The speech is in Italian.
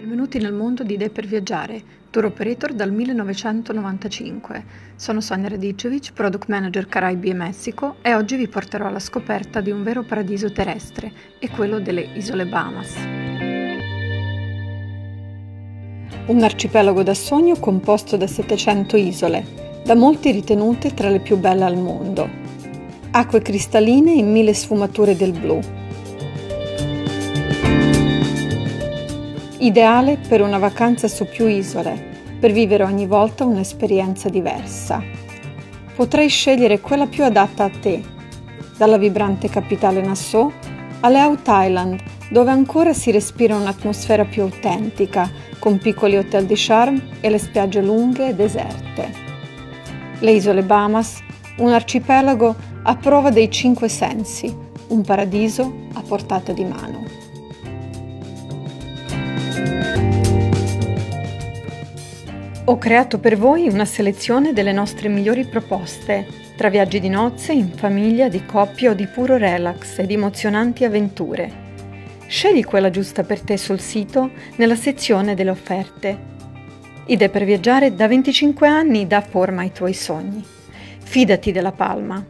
Benvenuti nel mondo di Idee per viaggiare, tour operator dal 1995. Sono Sonia Radicevic, product manager Caraibi e Messico e oggi vi porterò alla scoperta di un vero paradiso terrestre e quello delle isole Bahamas. Un arcipelago da sogno composto da 700 isole, da molti ritenute tra le più belle al mondo. Acque cristalline in mille sfumature del blu Ideale per una vacanza su più isole, per vivere ogni volta un'esperienza diversa. Potrai scegliere quella più adatta a te, dalla vibrante capitale Nassau alle Out Island, dove ancora si respira un'atmosfera più autentica, con piccoli hotel di charme e le spiagge lunghe e deserte. Le isole Bahamas, un arcipelago a prova dei cinque sensi, un paradiso a portata di mano. Ho creato per voi una selezione delle nostre migliori proposte, tra viaggi di nozze, in famiglia, di coppia o di puro relax ed emozionanti avventure. Scegli quella giusta per te sul sito nella sezione delle offerte. Idee per viaggiare da 25 anni dà forma ai tuoi sogni. Fidati della Palma.